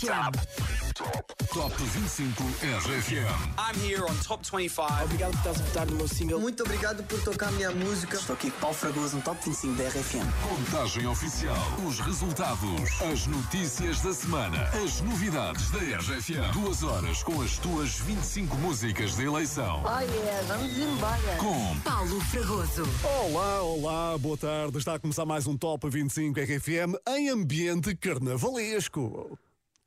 RFM. Top 25 RFM. I'm here on Top 25. Obrigado por estás a votar no meu single. Muito obrigado por tocar minha música. Estou aqui com Paulo Fragoso no Top 25 da RFM. Contagem oficial. Os resultados. As notícias da semana. As novidades da RFM. Duas horas com as tuas 25 músicas de eleição. Oh yeah, vamos embora. Com Paulo Fragoso. Olá, olá, boa tarde. Está a começar mais um Top 25 RFM em ambiente carnavalesco.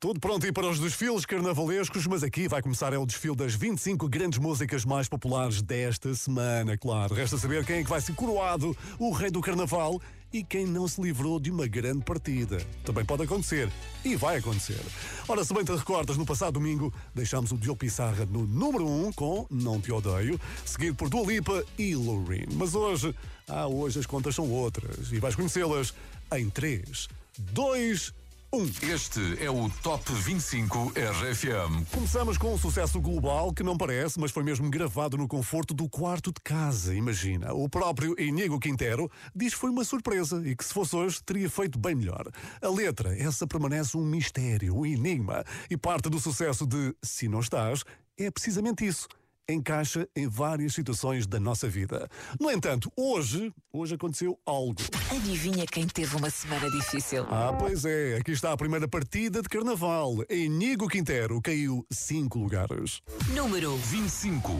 Tudo pronto aí para os desfiles carnavalescos, mas aqui vai começar é o desfile das 25 grandes músicas mais populares desta semana, claro. Resta saber quem é que vai ser coroado o rei do carnaval e quem não se livrou de uma grande partida. Também pode acontecer e vai acontecer. Ora, se bem te recordas, no passado domingo deixámos o Diogo Pissarra no número 1 um com Não Te Odeio, seguido por Dua Lipa e Loreen. Mas hoje, ah, hoje as contas são outras e vais conhecê-las em 3, 2, 1. Este é o Top 25 RFM. Começamos com um sucesso global que não parece, mas foi mesmo gravado no conforto do quarto de casa, imagina. O próprio Inigo Quintero diz que foi uma surpresa e que se fosse hoje teria feito bem melhor. A letra, essa permanece um mistério, um enigma, e parte do sucesso de Se Não Estás é precisamente isso. Encaixa em várias situações da nossa vida. No entanto, hoje, hoje aconteceu algo. Adivinha quem teve uma semana difícil? Ah, pois é, aqui está a primeira partida de carnaval. Inigo Quintero caiu cinco lugares. Número 25.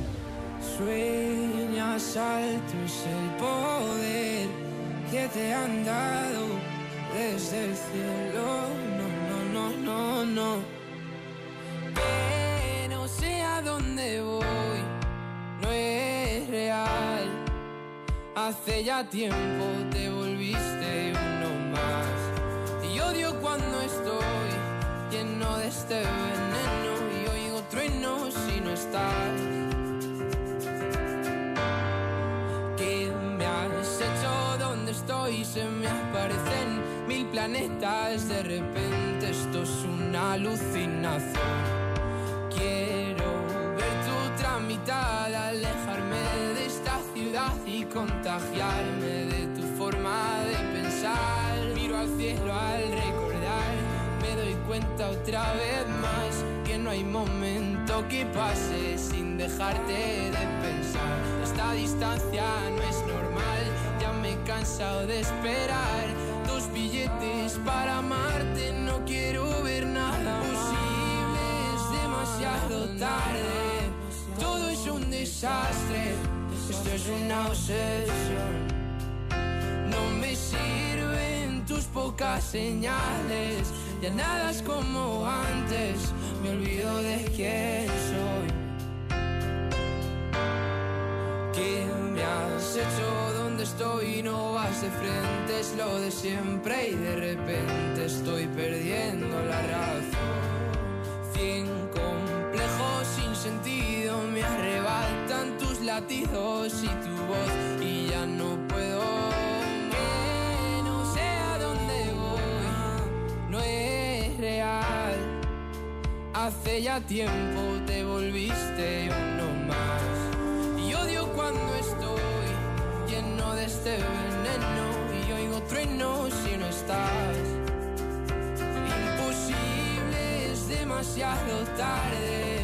Sueñas alto es el poder que te han dado desde el cielo. No, no, no, no, no. A dónde voy, no es real. Hace ya tiempo te volviste uno más. Y odio cuando estoy lleno de este veneno y oigo truenos si no estás. ¿Qué me has hecho? ¿Dónde estoy? Se me aparecen mil planetas. De repente esto es una alucinación. Alejarme de esta ciudad y contagiarme de tu forma de pensar. Miro al cielo al recordar, me doy cuenta otra vez más que no hay momento que pase sin dejarte de pensar. Esta distancia no es normal, ya me he cansado de esperar. Dos billetes para amarte, no quiero ver nada posible, es demasiado tarde. Todo es un desastre, esto es una obsesión. No me sirven tus pocas señales, ya nada es como antes, me olvido de quién soy. ¿Qué me has hecho? ¿Dónde estoy? No vas de frente, es lo de siempre y de repente estoy perdiendo la razón. Complejos sin sentido me arrebatan tus latidos y tu voz y ya no puedo. Que no sé a dónde voy, no es real. Hace ya tiempo te volviste uno más. Y odio cuando estoy lleno de este veneno y oigo truenos si no estás. Imposible, es demasiado tarde.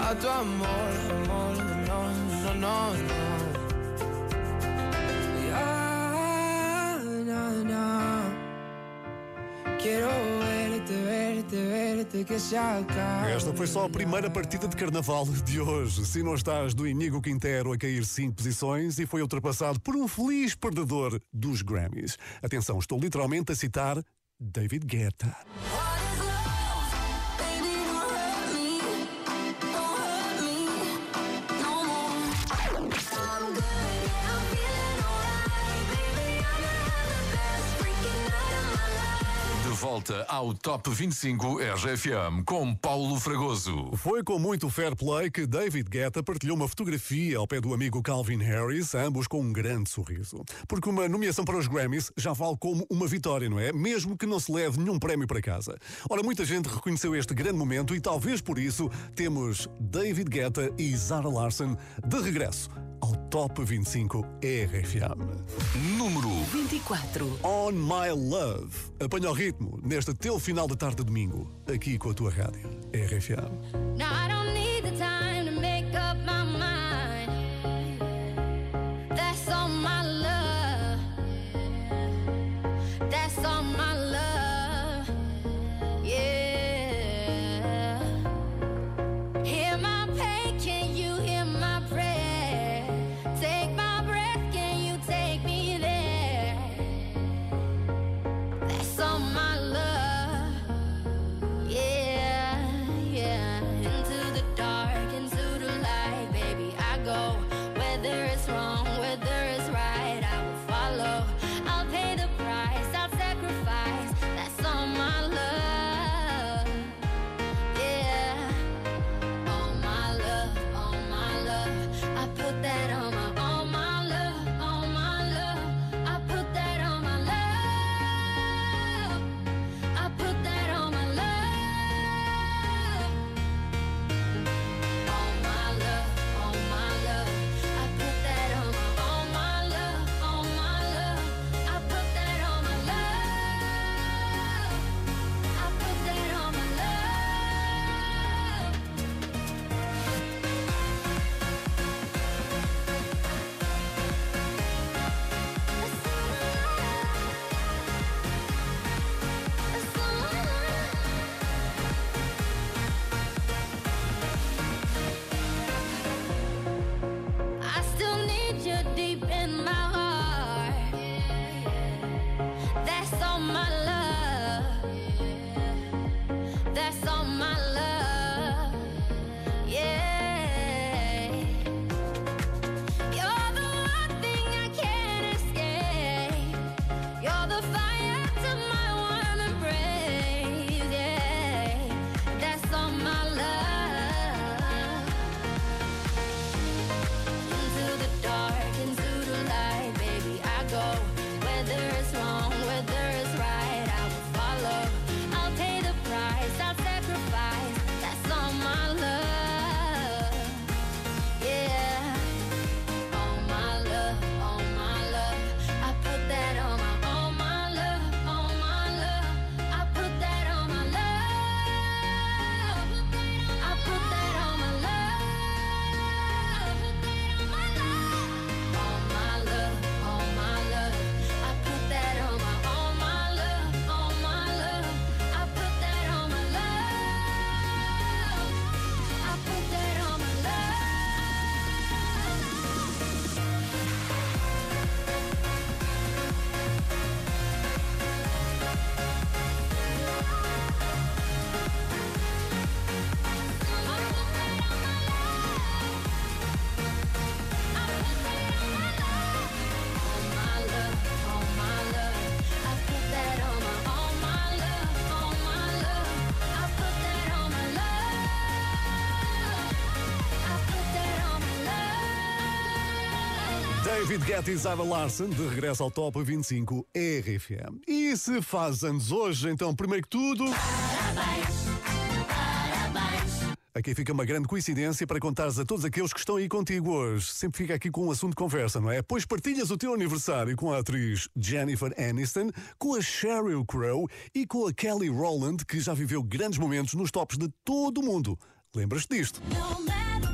a tu amor, amor, no, no, no, no. Ya, na, na. Quiero verte, verte, verte, que se acabe. Esta foi só a primeira partida de carnaval de hoje. Se não estás do Inigo Quintero a cair cinco posições e foi ultrapassado por um feliz perdedor dos Grammys. Atenção, estou literalmente a citar David Guetta. Volta ao Top 25 RFM com Paulo Fragoso. Foi com muito fair play que David Guetta partilhou uma fotografia ao pé do amigo Calvin Harris, ambos com um grande sorriso. Porque uma nomeação para os Grammys já vale como uma vitória, não é? Mesmo que não se leve nenhum prémio para casa. Ora, muita gente reconheceu este grande momento e talvez por isso temos David Guetta e Zara Larson de regresso ao Top 25 RFM. Número 24. On My Love. Apanha o ritmo neste teu final de tarde de domingo, aqui com a tua rádio, RFM. Now David Guetta e Zara Larson, de regresso ao Top 25 RFM. E se faz anos hoje, então, primeiro que tudo. Aqui fica uma grande coincidência para contares a todos aqueles que estão aí contigo hoje. Sempre fica aqui com um assunto de conversa, não é? Pois partilhas o teu aniversário com a atriz Jennifer Aniston, com a Sheryl Crow e com a Kelly Rowland, que já viveu grandes momentos nos tops de todo o mundo. Lembras-te disto? No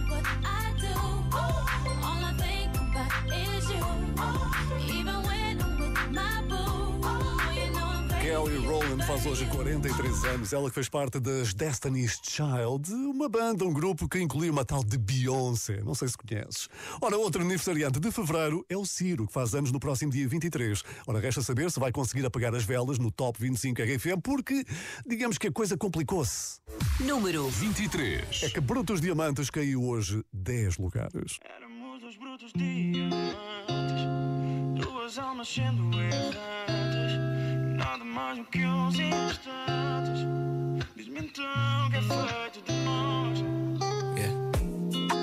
Faz hoje 43 anos. Ela que fez parte das Destiny's Child, uma banda, um grupo que inclui uma tal de Beyoncé. Não sei se conheces. Ora, outro aniversariante de fevereiro é o Ciro, que faz anos no próximo dia 23. Ora, resta saber se vai conseguir apagar as velas no Top 25 RFM, porque digamos que a coisa complicou-se. Número 23. É que Brutos Diamantes caiu hoje 10 lugares. Éramos dois brutos diamantes, duas almas sendo errantes. Nada mais do que uns instantes. Diz-me então que é feito de nós.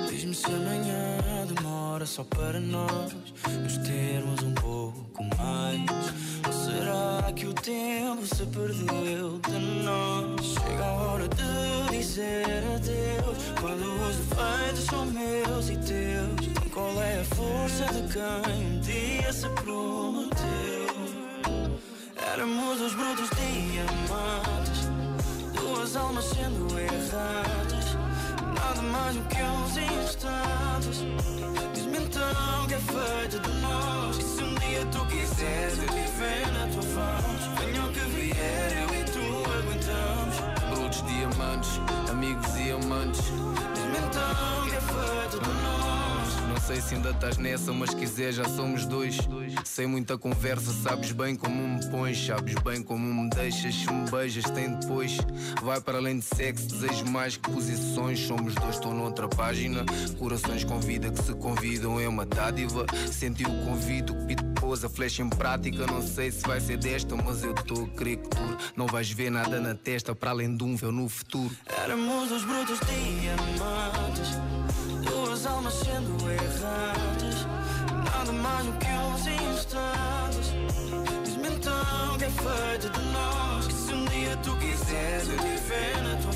Diz-me se amanhã demora só para nós nos termos um pouco mais. Ou será que o tempo se perdeu de nós? Chega a hora de dizer adeus. Quando os defeitos são meus e teus. Qual é a força de quem um dia se prometeu? Éramos os brutos diamantes, duas almas sendo erradas. Nada mais do que uns instantes. Diz-me então que é feito de nós. Se um dia tu quiseres eu viver na tua voz, venha o que vier, eu e tu aguentamos. Brutos, diamantes, amigos e amantes. Diz-me então que é feito de nós. Sei se ainda estás nessa, mas quiser já somos dois. Sem muita conversa, sabes bem como me pões, sabes bem como me deixas. Se me beijas, tem depois. Vai para além de sexo, desejo mais que posições. Somos dois, estou noutra página. Corações com vida que se convidam é uma dádiva. Senti o convite, o pito pôs a flecha em prática. Não sei se vai ser desta, mas eu estou a crer que tu não vais ver nada na testa para além de um véu no futuro. Éramos os brutos diamantes, almas sendo erradas. Nada mais do que uns instantes. Diz-me então que é feito de nós. E se um dia tu quiseres eu na tua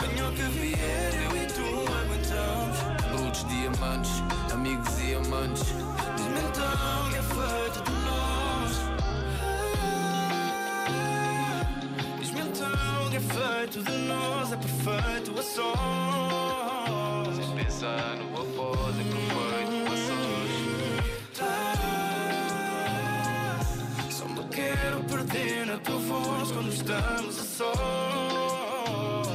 venha o que vier, eu e tu aguentamos. Brutos, diamantes, amigos e amantes. Diz-me então que é feito de nós. Diz-me então que é feito de nós. É perfeito a sós. Pensar no após é perfeito, Só me quero perder na tua voz quando estamos a sós.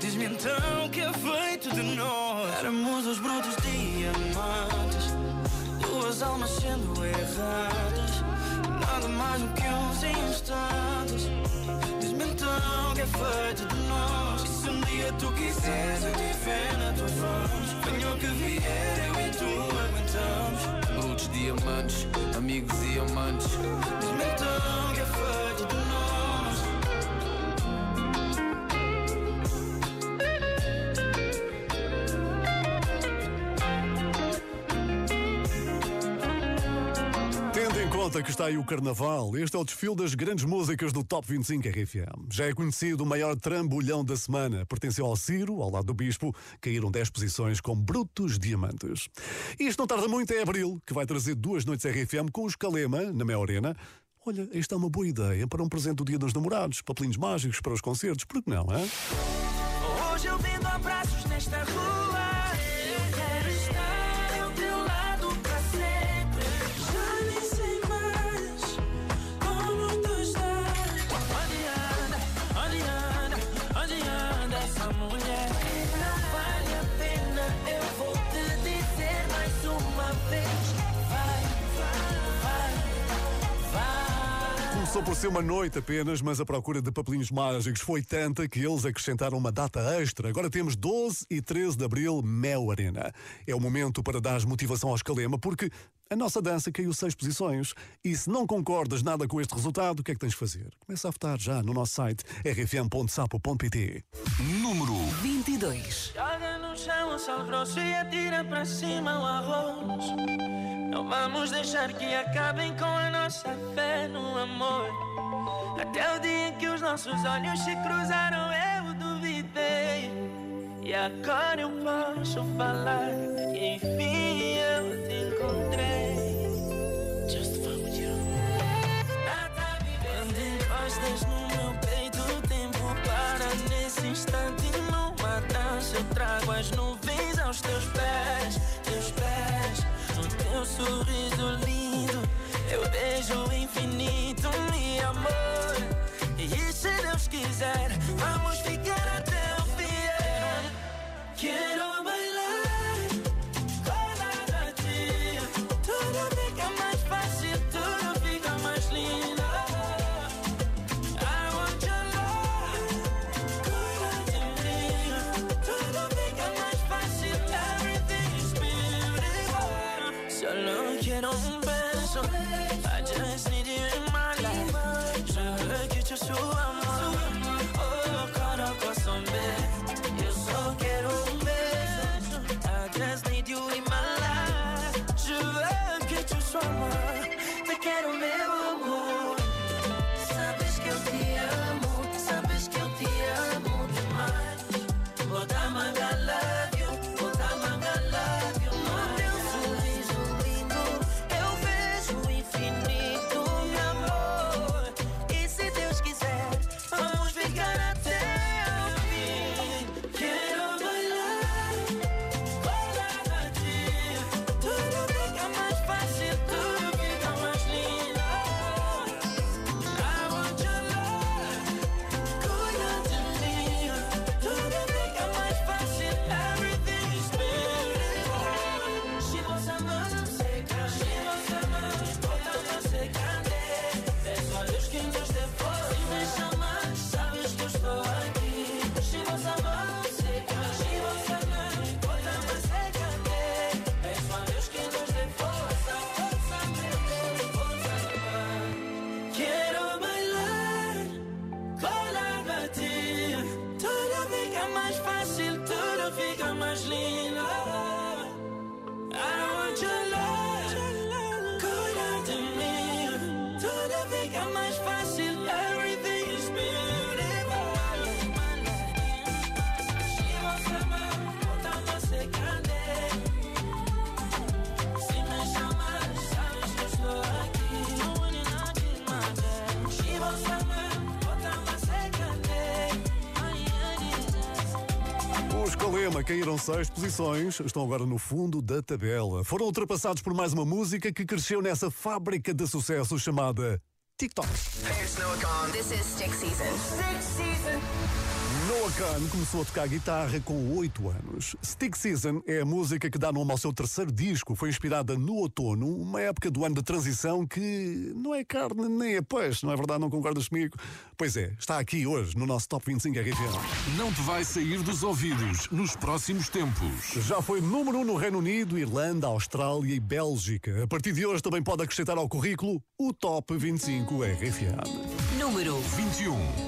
Diz-me então que é feito de nós. Éramos os brutos diamantes, duas almas sendo erradas. Nada mais do que uns instantes. Diz-me então que é feito de nós. Se um dia tu quiseres eu viver na tua voz, venha o que vier, eu e tu aguentamos. Brutos, diamantes, amigos e amantes. Diz-me então que é feito de nós. Conta que está aí o Carnaval, este é o desfile das grandes músicas do Top 25 RFM. Já é conhecido o maior trambolhão da semana. Pertenceu ao Ciro, ao lado do Bispo, caíram 10 posições com brutos diamantes. Isto não tarda muito, é Abril, que vai trazer duas noites RFM com os Calema, na Mel Arena. Olha, esta é uma boa ideia para um presente do Dia dos Namorados, papelinhos mágicos para os concertos, por que não, é? Hoje eu vendo abraços nesta rua. Começou por ser uma noite apenas, mas a procura de papelinhos mágicos foi tanta que eles acrescentaram uma data extra. Agora temos 12 e 13 de abril, Mel Arena. É o momento para dar motivação aos Calema, porque a nossa dança caiu seis posições. E se não concordas nada com este resultado, o que é que tens de fazer? Começa a votar já no nosso site rfm.sapo.pt. Número 22. Joga no chão o sal grosso e atira para cima o arroz. Não vamos deixar que acabem com a nossa fé no amor. Até o dia em que os nossos olhos se cruzaram, eu duvidei. E agora eu posso falar que enfim eu te encontrei. Just found you. Nada paz, desde no meu peito o tempo para nesse instante numa dança eu trago as nuvens aos teus pés, teus pés, no teu sorriso lindo eu vejo o infinito, meu amor. E se Deus quiser, Calema caíram seis posições, estão agora no fundo da tabela. Foram ultrapassados por mais uma música que cresceu nessa fábrica de sucesso chamada TikTok. This is Stick Season. Khan começou a tocar guitarra com 8 anos. Stick Season é a música que dá nome ao seu terceiro disco. Foi inspirada no outono, uma época do ano de transição que não é carne nem é peixe, não é verdade? Não concordas comigo? Pois é, está aqui hoje no nosso Top 25 RFM. Não te vai sair dos ouvidos nos próximos tempos. Já foi número 1 um no Reino Unido, Irlanda, Austrália e Bélgica. A partir de hoje também pode acrescentar ao currículo o Top 25 RFM. Número 21.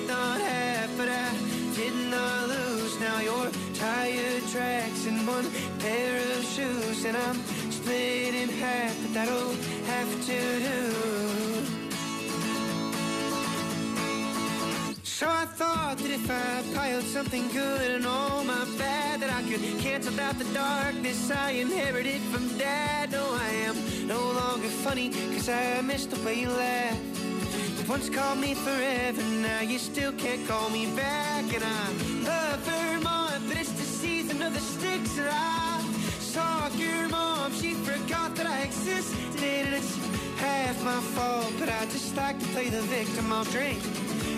tracks and one pair of shoes, and I'm split in half, but that'll have to do. So I thought that if I piled something good and all my bad, that I could cancel out the darkness I inherited from dad. No, I am no longer funny, cause I miss the way you laugh. Once called me forever, now you still can't call me back. And I love Vermont, of the sticks. And I saw your mom, she forgot that I existed. And it's half my fault, but I just like to play the victim. I'll drink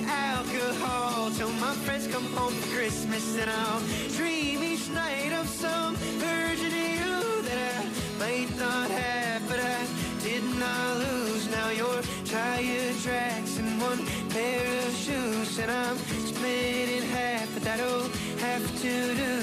alcohol till my friends come home for Christmas. And I'll dream each night of some of you that I might not have, but I did not lose. Now you're tire tracks and one pair of shoes, and I'm split in half, but that'll have to do.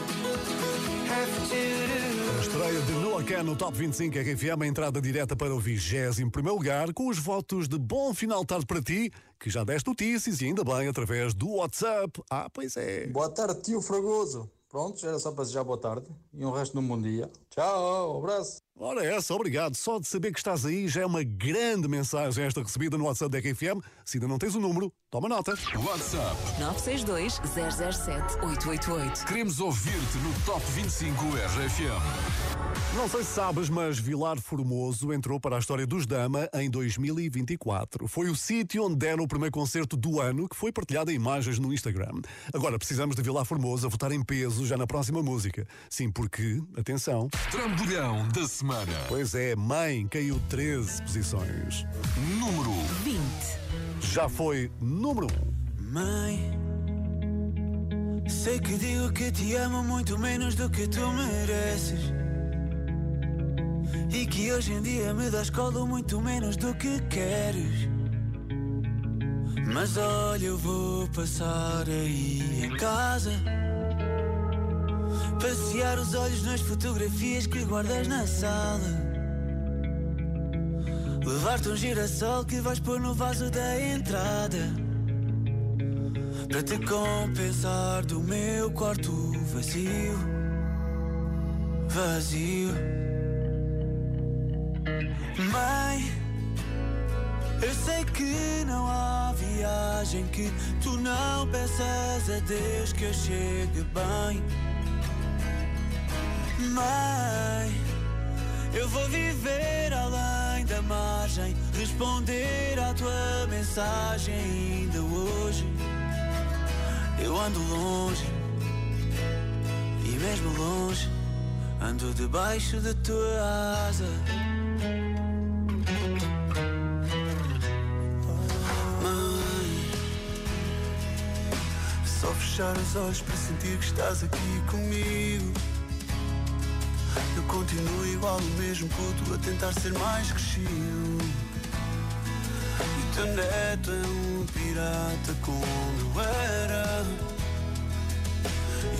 A estreia de Noah Khan no Top 25 RFM, a entrada direta para o 21 lugar, com os votos de bom final de tarde para ti, que já deste notícias e ainda bem através do WhatsApp. Ah, pois é. Boa tarde, tio Fragoso. Pronto, já era só para desejar boa tarde e um resto de um bom dia. Tchau, um abraço. Ora, essa, obrigado. Só de saber que estás aí já é uma grande mensagem esta recebida no WhatsApp da RFM. Se ainda não tens o número, toma nota. WhatsApp. 962 007 888. Queremos ouvir-te no Top 25 RFM. Não sei se sabes, mas Vilar Formoso entrou para a história dos Dama em 2024. Foi o sítio onde deram o primeiro concerto do ano, que foi partilhado em imagens no Instagram. Agora precisamos de Vilar Formoso a votar em peso já na próxima música. Sim, porque, atenção, Trambolhão da semana. pois é, Mãe caiu 13 posições. Número 20. Já foi número 1. Mãe, sei que digo que te amo muito menos do que tu mereces. E que hoje em dia me das colo muito menos do que queres. Mas olha, eu vou passar aí em casa. Passear os olhos nas fotografias que guardas na sala. Levar-te um girassol que vais pôr no vaso da entrada. Para te compensar do meu quarto vazio. vazio. Mãe, eu sei que não há viagem que tu não peças a Deus que eu chegue bem. Mãe, eu vou viver além da margem, responder à tua mensagem ainda hoje. Eu ando longe, e mesmo longe, ando debaixo da tua asa. Mãe, só fechar os olhos para sentir que estás aqui comigo. Continuo igual o mesmo puto a tentar ser mais crescido. E teu neto é um pirata como eu era.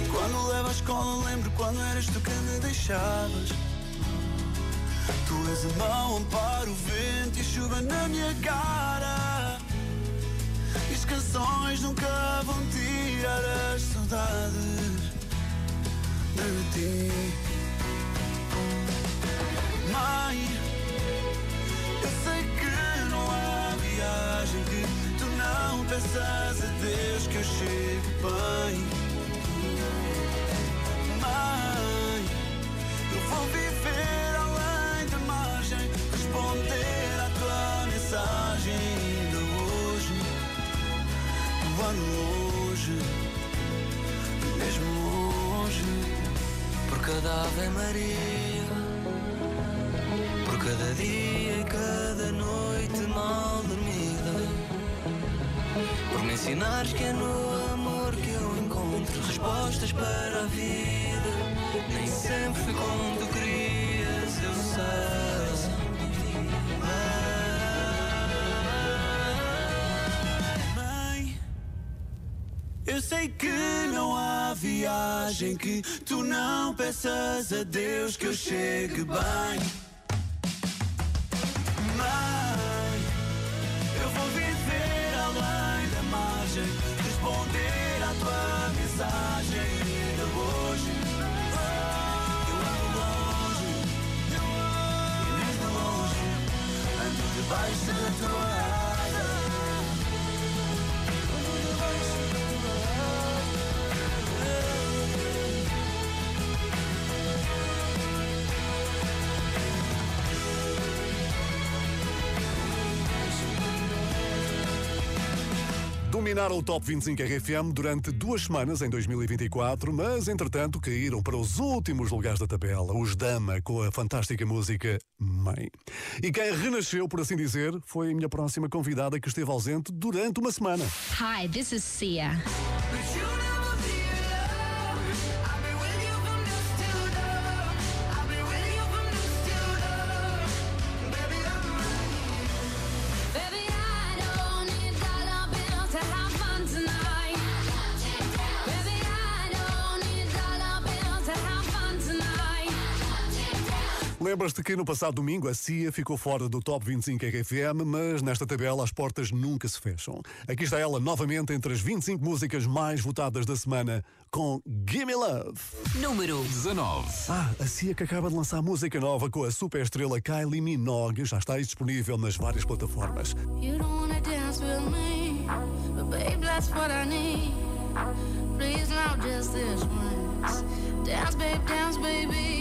E quando levo à escola lembro quando eras tu que me deixavas. Tu és a mão, amparo o vento e chuva na minha cara. E as canções nunca vão tirar as saudades de ti. Mãe, eu sei que não há viagem que tu não peças a Deus que eu chegue bem. Mãe, eu vou viver além da margem, responder à tua mensagem ainda hoje. O ano longe, mesmo longe, por cada Ave Maria. Cada dia e cada noite mal dormida. Por me ensinares que é no amor que eu encontro Respostas para a vida. Nem sempre fui como tu querias, eu sei. Eu sei que não há viagem que tu não peças a Deus que eu chegue bem Eu vou viver além da margem, responder à tua mensagem ainda hoje. Eu ando longe, e mesmo longe, ando debaixo da tua Dominaram o Top 25 RFM durante duas semanas em 2024, mas entretanto caíram para os últimos lugares da tabela, os Dama, com a fantástica música Mãe. E quem renasceu, por assim dizer, foi a minha próxima convidada que esteve ausente durante uma semana. Hi, this is Sia. Lembras-te que no passado domingo a Cia ficou fora do Top 25 RFM, mas nesta tabela as portas nunca se fecham. Aqui está ela novamente entre as 25 músicas mais votadas da semana com Gimme Love. Número 19. Ah, a Cia que acaba de lançar música nova com a super estrela Kylie Minogue já está disponível nas várias plataformas. You don't wanna dance with me, but babe, that's what I need. Please now, just this once. Dance, babe, dance, baby.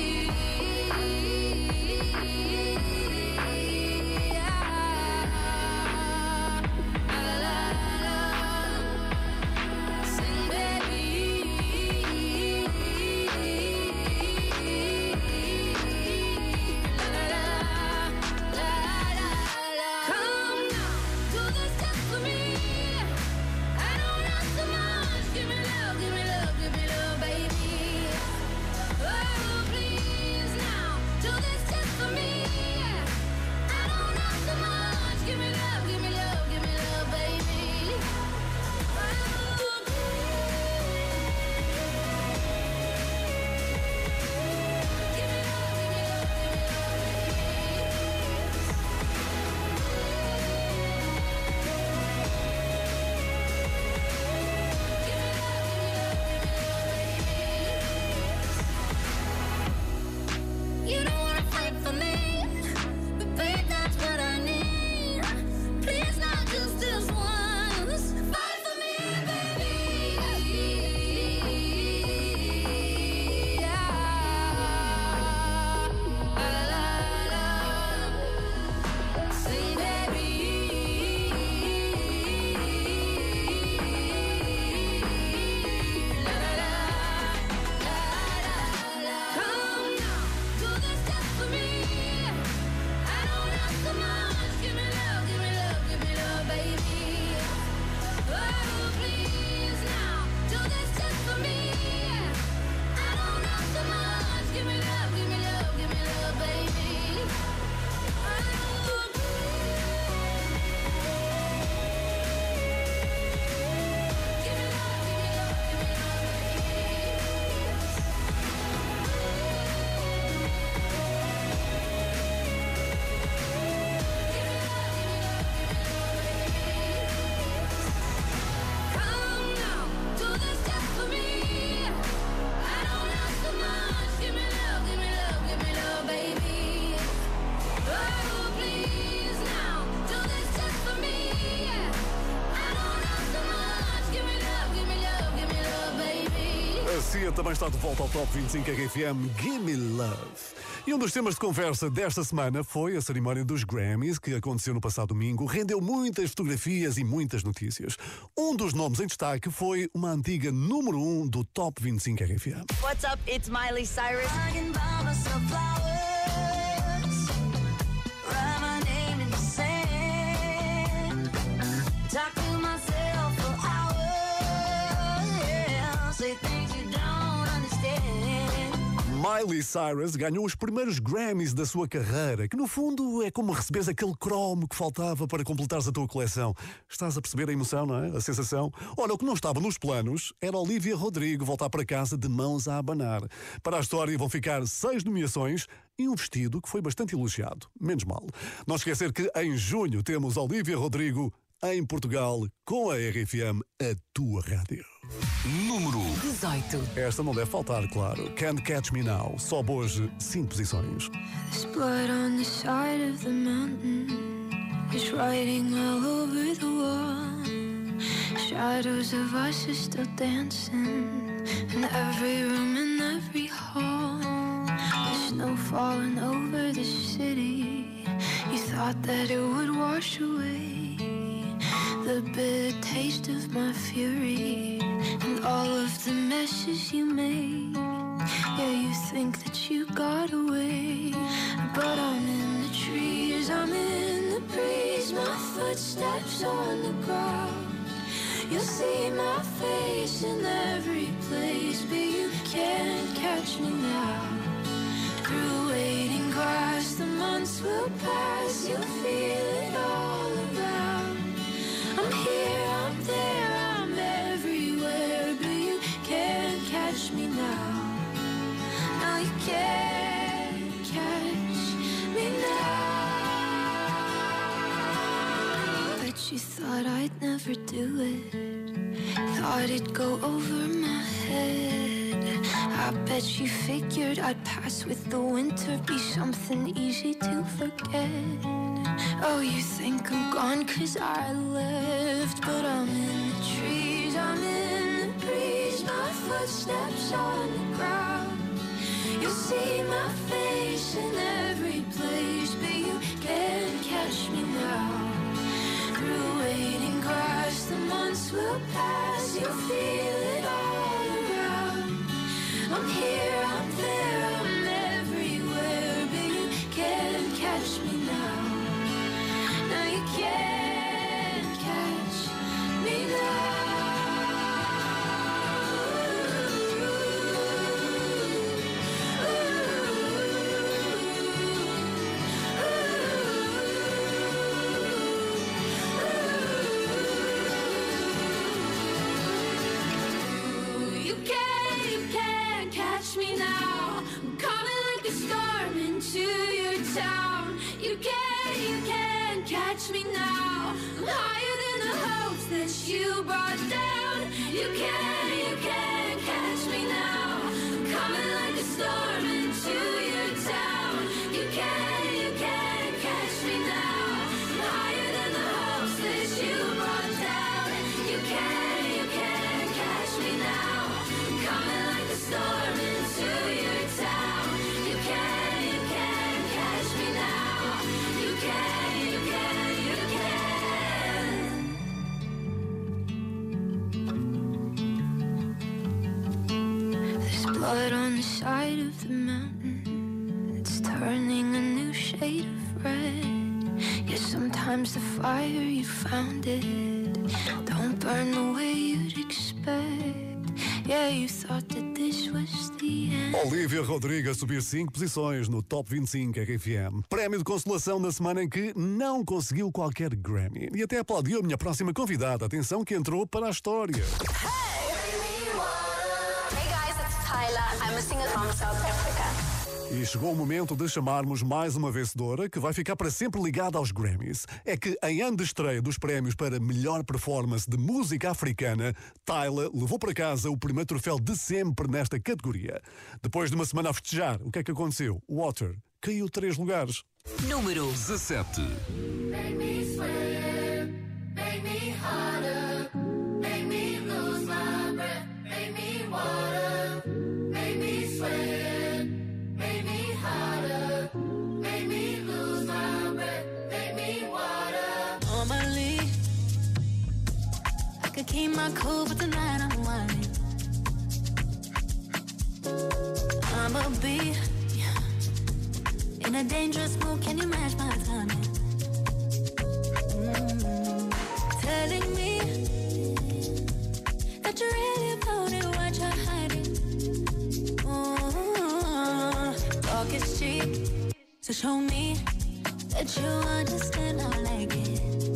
Também está de volta ao Top 25 RFM Gimme Love. E um dos temas de conversa desta semana foi a cerimónia dos Grammys, que aconteceu no passado domingo. Rendeu muitas fotografias e muitas notícias. Um dos nomes em destaque foi uma antiga número 1 um do Top 25 RFM. What's up? It's Miley Cyrus. Miley Cyrus ganhou os primeiros Grammys da sua carreira, que no fundo é como receberes aquele cromo que faltava para completares a tua coleção. Estás a perceber a emoção, não é? A sensação? Olha, o que não estava nos planos era Olivia Rodrigo voltar para casa de mãos a abanar. Para a história vão ficar seis nomeações e um vestido que foi bastante elogiado. Menos mal. Não esquecer que em junho temos Olivia Rodrigo em Portugal com a RFM, a tua rádio. Número 18. Esta não deve faltar, claro. Can't Catch Me Now. Só hoje, cinco posições. There's blood on the side of the mountain. There's writing all over the wall. Shadows of us are still dancing in every room in every hall. The snow falling over the city. You thought that it would wash away the bitter taste of my fury and all of the messes you made. Yeah, you think that you got away, but I'm in the trees, I'm in the breeze, my footsteps on the ground. You'll see my face in every place, but you can't catch me now. Through waiting grass, the months will pass, you'll feel it all. I'm here, I'm there, I'm everywhere, but you can't catch me now. No, you can't catch me now. Bet you thought I'd never do it. Thought it'd go over my head. I bet you figured I'd pass with the winter, be something easy to forget. Oh, you think I'm gone cause I left, but I'm in the trees, I'm in the breeze, my footsteps on the ground. You'll see my face in every place, but you can't catch me now. Through waiting grass, the months will pass, you'll catch me now. I'm higher than the hopes that you brought down. You can't fire you found it don't burn the way you'd expect. Yeah, you thought that this was the end. Olivia Rodrigo a subir 5 posições no Top 25 RFM. Prémio de consolação na semana em que não conseguiu qualquer Grammy. E até aplaudiu a minha próxima convidada. Atenção que entrou para a história. Hey E chegou o momento de chamarmos mais uma vencedora que vai ficar para sempre ligada aos Grammys. É que em ano de estreia dos prémios para melhor performance de música africana, Tyler levou para casa o primeiro troféu de sempre nesta categoria. Depois de uma semana a festejar, o que é que aconteceu? Water caiu três lugares. Número 17. My cool, but tonight I'm whining. I'ma be in a dangerous mood. Can you match my timing? Mm. Telling me that you really about it, what you're hiding. Mm. Talk is cheap, so show me that you understand. I like it.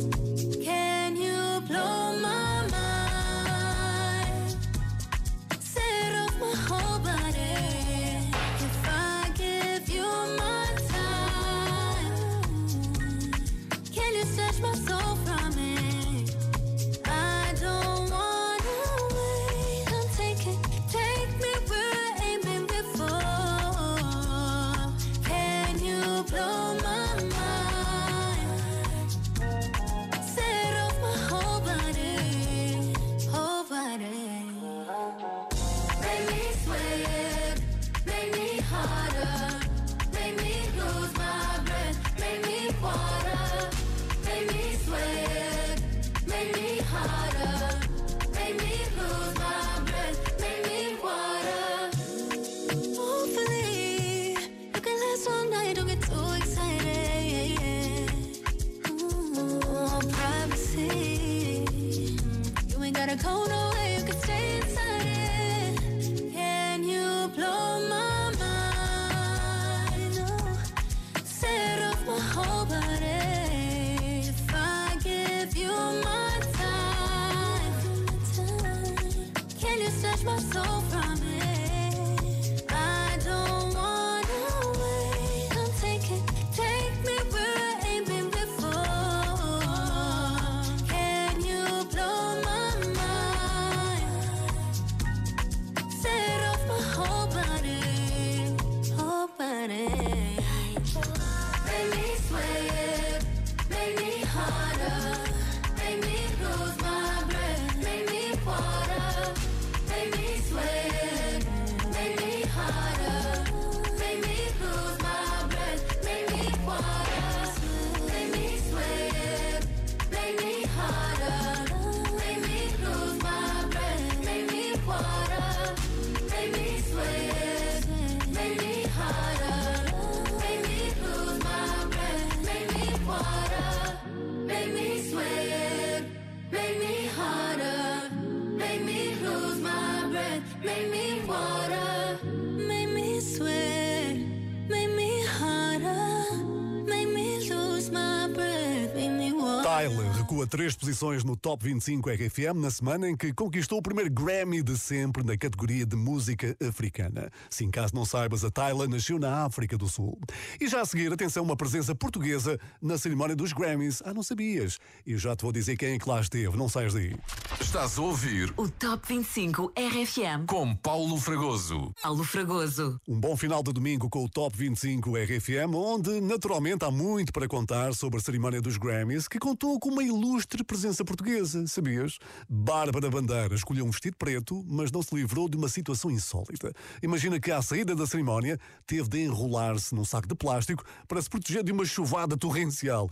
Três posições no Top 25 RFM na semana em que conquistou o primeiro Grammy de sempre na categoria de música africana. Sim, caso não saibas, a Tyler nasceu na África do Sul. E já a seguir, atenção, uma presença portuguesa na cerimónia dos Grammys. Ah, não sabias? E já te vou dizer quem é que lá esteve, não saias daí. Estás a ouvir O Top 25 RFM. com Paulo Fragoso. Paulo Fragoso. Um bom final de domingo com o Top 25 RFM, onde naturalmente há muito para contar sobre a cerimónia dos Grammys, que contou com uma ilustre presença portuguesa, sabias? Bárbara Bandeira escolheu um vestido preto, mas não se livrou de uma situação insólita. Imagina que à saída da cerimónia teve de enrolar-se num saco de plástico para se proteger de uma chuvada torrencial.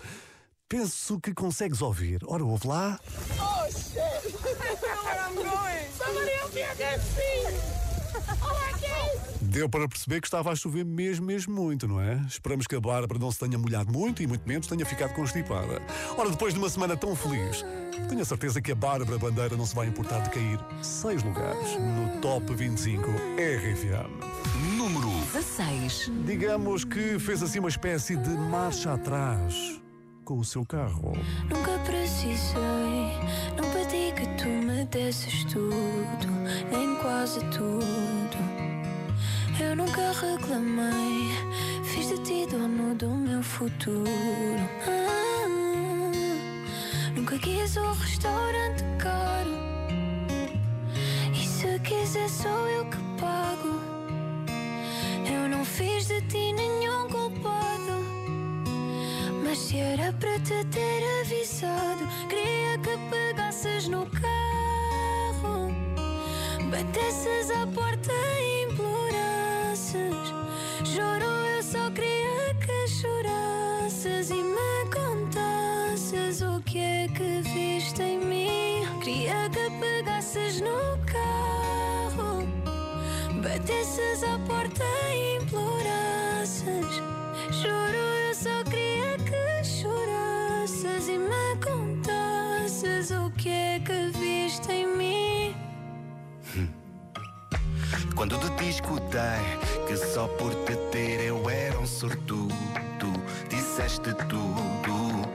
Penso que consegues ouvir. Ora, ouve lá. Oh shit! I know where I'm going. Somebody help me! I can't see. Deu para perceber que estava a chover mesmo, mesmo muito, não é? Esperamos que a Bárbara não se tenha molhado muito e muito menos tenha ficado constipada. Ora, depois de uma semana tão feliz, tenho a certeza que a Bárbara Bandeira não se vai importar de cair seis lugares no Top 25 RFM. Número 16. Digamos que fez assim uma espécie de marcha atrás com o seu carro. Nunca precisei, não pedi que tu me desses tudo, nem quase tudo. Eu nunca reclamei, fiz de ti dono do meu futuro. Ah, nunca quis um restaurante caro. E se quiser, sou eu que pago. Eu não fiz de ti nenhum culpado. Mas se era para te ter avisado, queria que pegasses no carro, batesses à porta Quando de ti escutei que só por te ter eu era um sortudo, disseste tudo.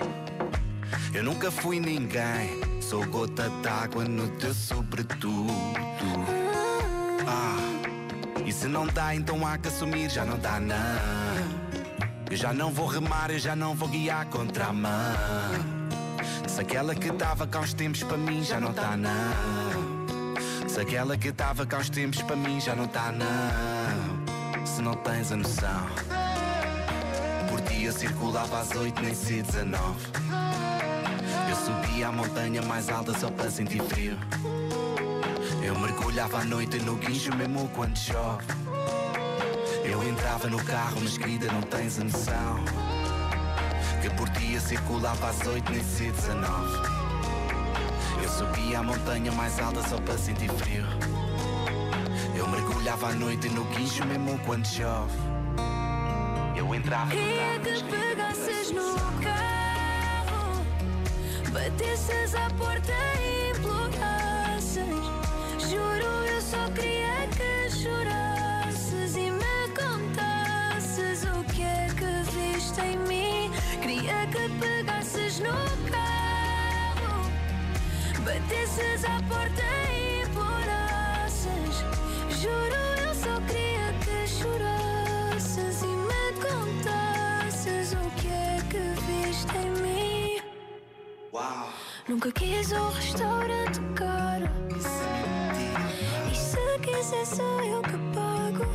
Eu nunca fui ninguém, sou gota d'água no teu sobretudo. Ah, e se não dá, então há que assumir, já não dá não. Eu já não vou remar, eu já não vou guiar contra a mão. Se aquela que dava cá uns tempos para mim já não tá não. Aquela que dava cá uns tempos para mim já não tá não. Se não tens a noção. Por dia circulava às oito, nem se 19. Eu subia a montanha mais alta só para sentir frio. Eu mergulhava à noite no guincho mesmo quando chove. Eu entrava no carro, mas querida, não tens a noção. Que por dia circulava às oito, nem se 19. Eu subia a montanha mais alta só para sentir frio. Eu mergulhava à noite no guincho mesmo quando chove. Eu entrava Queria que pegasses no carro, batesses à porta e implorasses. Juro, eu só queria batesses à porta e implorasses. Juro, eu só queria que chorasses e me contasses o que é que viste em mim. Uau! Nunca quis um restaurante caro. E se quiser sou eu que pago.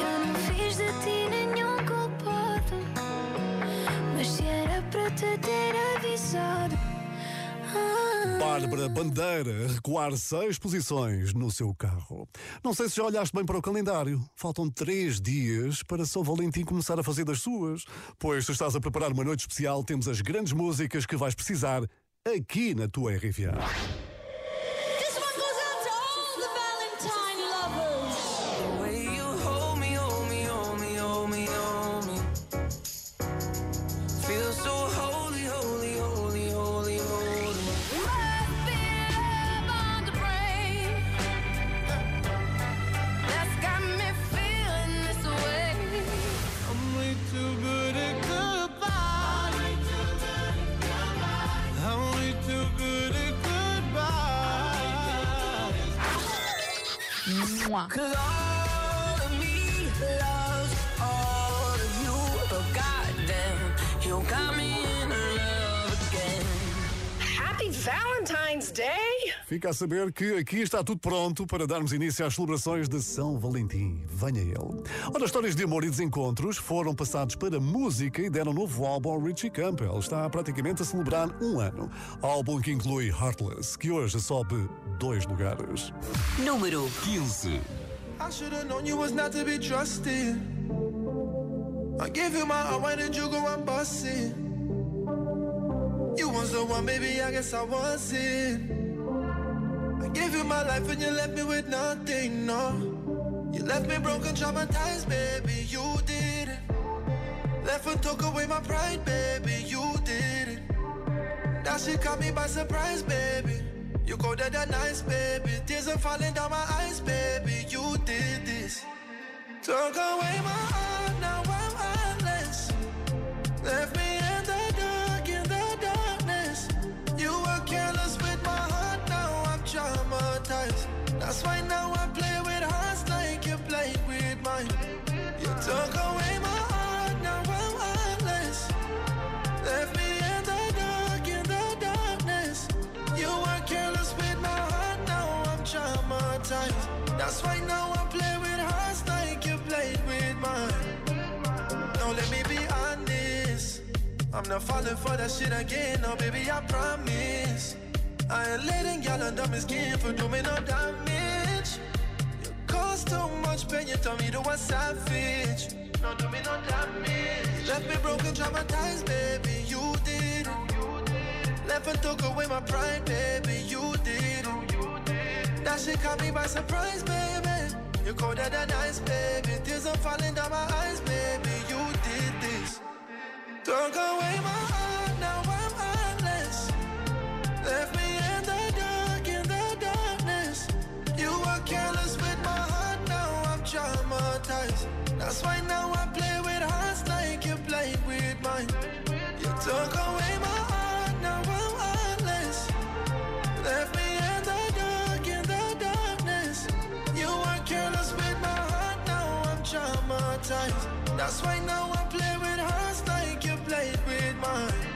Eu não fiz de ti nenhum culpado. Mas se era para te ter avisado. Bárbara Bandeira, recuar seis posições no seu carro. Não sei se já olhaste bem para o calendário. Faltam três dias para São Valentim começar a fazer das suas. Pois se estás a preparar uma noite especial, temos as grandes músicas que vais precisar aqui na tua RFA. Goodbye. Cause all of me loves all of you. But goddamn, you got me in love again. Happy Valentine's Day! Fica a saber que aqui está tudo pronto para darmos início às celebrações de São Valentim. Venha ele. Ora, histórias de amor e desencontros foram passados para música e deram novo álbum ao Richie Campbell. Está praticamente a celebrar um ano. Álbum que inclui Heartless, que hoje sobe dois lugares. Número 15. I should have known you was not to be trusted. I gave you my heart, why did you go and bust it? You was the one, baby, I guess I was it. I gave you my life and you left me with nothing, no. You left me broken, traumatized, baby, you did it. Left and took away my pride, baby, you did it. That shit caught me by surprise, baby. You go there that nice, baby. Tears are falling down my eyes, baby. You did this. Took away my heart, now I'm heartless. Left me That's why now I play with hearts like you played with mine. You took away my heart, now I'm heartless. Left me in the dark, in the darkness. You were careless with my heart, now I'm traumatized. That's why now I play with hearts like you played with mine. Now let me be honest. I'm not falling for that shit again, no baby, I promise. I ain't letting y'all under my skin for doing no damage. You too much pain, you told me to a savage. No do me no damage. Left me broken, traumatized, baby, you did. Left and took away my pride, baby, you did. That shit caught me by surprise, baby. You're colder than ice, baby. Tears are falling down my eyes, baby. You did this. Took away my heart, That's why now I play with hearts like you played with mine. You took away my heart, now I'm heartless. Left me in the dark, in the darkness. You were careless with my heart, now I'm traumatized. That's why now I play with hearts like you played with mine.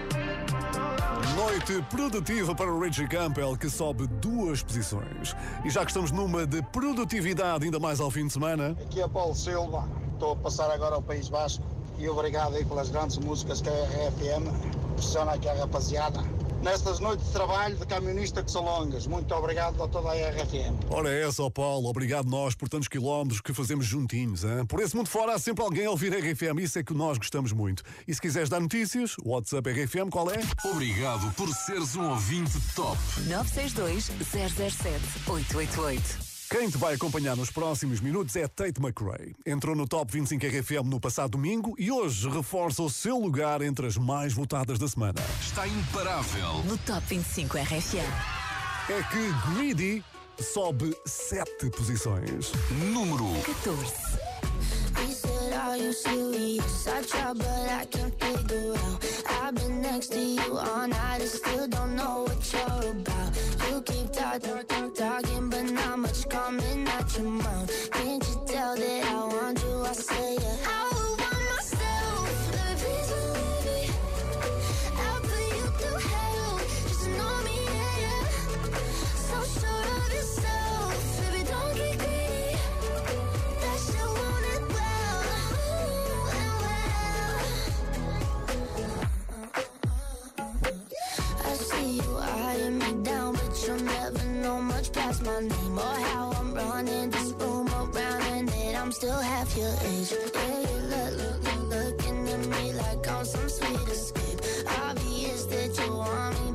Noite produtiva para o Richie Campbell, que sobe duas posições. E já que estamos numa de produtividade, ainda mais ao fim de semana. Aqui é Paulo Silva, estou a passar agora ao País Basco e obrigado aí pelas grandes músicas que a RFM pressiona aqui a rapaziada. Nestas noites de trabalho de camionista que são longas. Muito obrigado a toda a RFM. Ora é essa, ó Paulo. Obrigado nós por tantos quilómetros que fazemos juntinhos. Hein? Por esse mundo fora há sempre alguém a ouvir RFM. Isso é que nós gostamos muito. E se quiseres dar notícias, o WhatsApp RFM qual é? Obrigado por seres um ouvinte top. 962 007 888. Quem te vai acompanhar nos próximos minutos é Tate McRae. Entrou no Top 25 RFM no passado domingo e hoje reforça o seu lugar entre as mais votadas da semana. Está imparável. No Top 25 RFM. É que Greedy sobe sete posições. Número 14. Are you serious? I try, but I can't figure out. I've been next to you all night and still don't know what you're about. You keep talking, talking, talking, but not much coming out your mouth. Can't you tell that I want you? I say, yeah. I know much past my name or how I'm running this room around, and that I'm still half your age. Yeah, you look, look, look, looking at me like I'm some sweet escape. Obvious that you want me,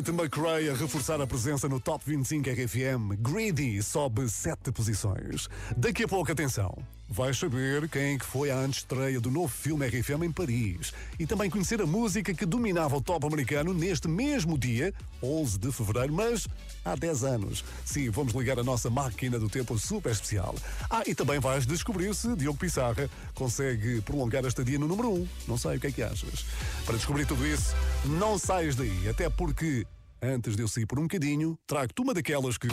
Tate McRae a reforçar a presença no Top 25 RFM. Greedy sobe sete posições. Daqui a pouco, atenção. Vais saber quem que foi a antestreia do novo filme RFM em Paris. E também conhecer a música que dominava o top americano neste mesmo dia, 11 de fevereiro, mas há 10 anos. Sim, vamos ligar a nossa máquina do tempo super especial. Ah, e também vais descobrir se Diogo Pissarra consegue prolongar a estadia no número 1. Não sei, o que é que achas? Para descobrir tudo isso, não saias daí, até porque antes de eu sair por um bocadinho, trago-te uma daquelas que.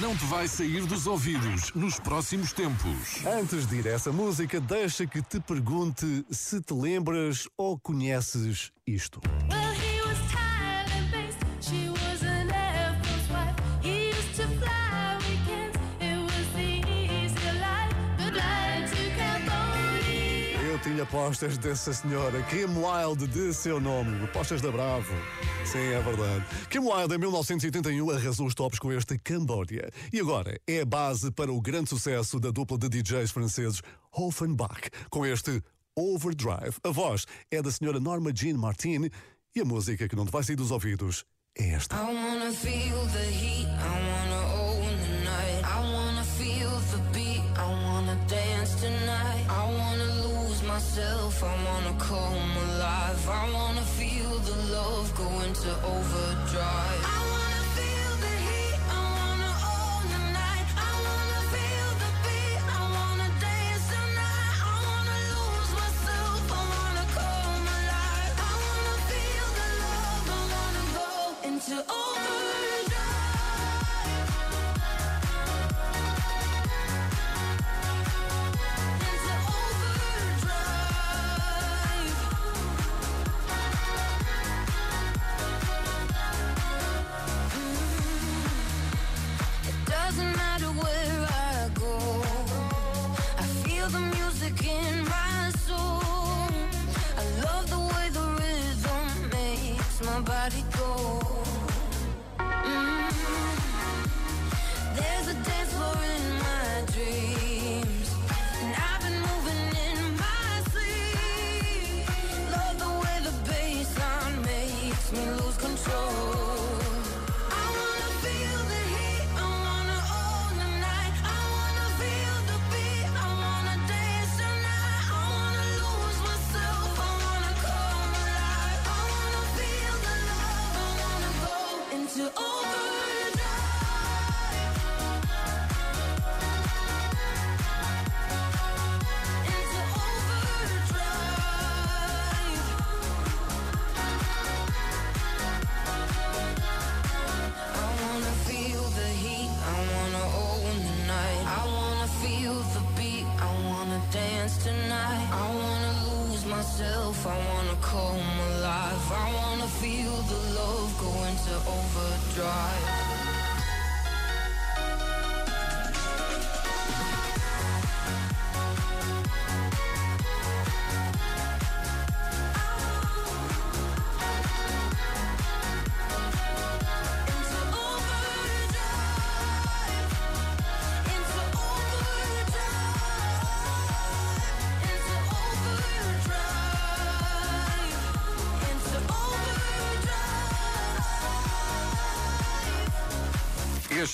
Não te vai sair dos ouvidos nos próximos tempos. Antes de ir a essa música, deixa que te pergunte se te lembras ou conheces isto. Tinha postas dessa senhora, Kim Wilde, de seu nome, postas da Bravo. Sim, é verdade. Kim Wilde, em 1981, arrasou os tops com este Cambodia. E agora é a base para o grande sucesso da dupla de DJs franceses Offenbach, com este Overdrive. A voz é da senhora Norma Jean Martin e a música que não te vai sair dos ouvidos é esta. I wanna feel the heat. I wanna myself, I wanna come alive. I wanna feel the love go into overdrive. I wanna feel the heat, I wanna own the night. I wanna feel the beat, I wanna dance tonight. I wanna lose myself, I wanna come alive. I wanna feel the love, I wanna go into overdrive.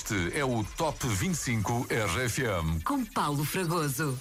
Este é o Top 25 RFM. Com Paulo Fragoso.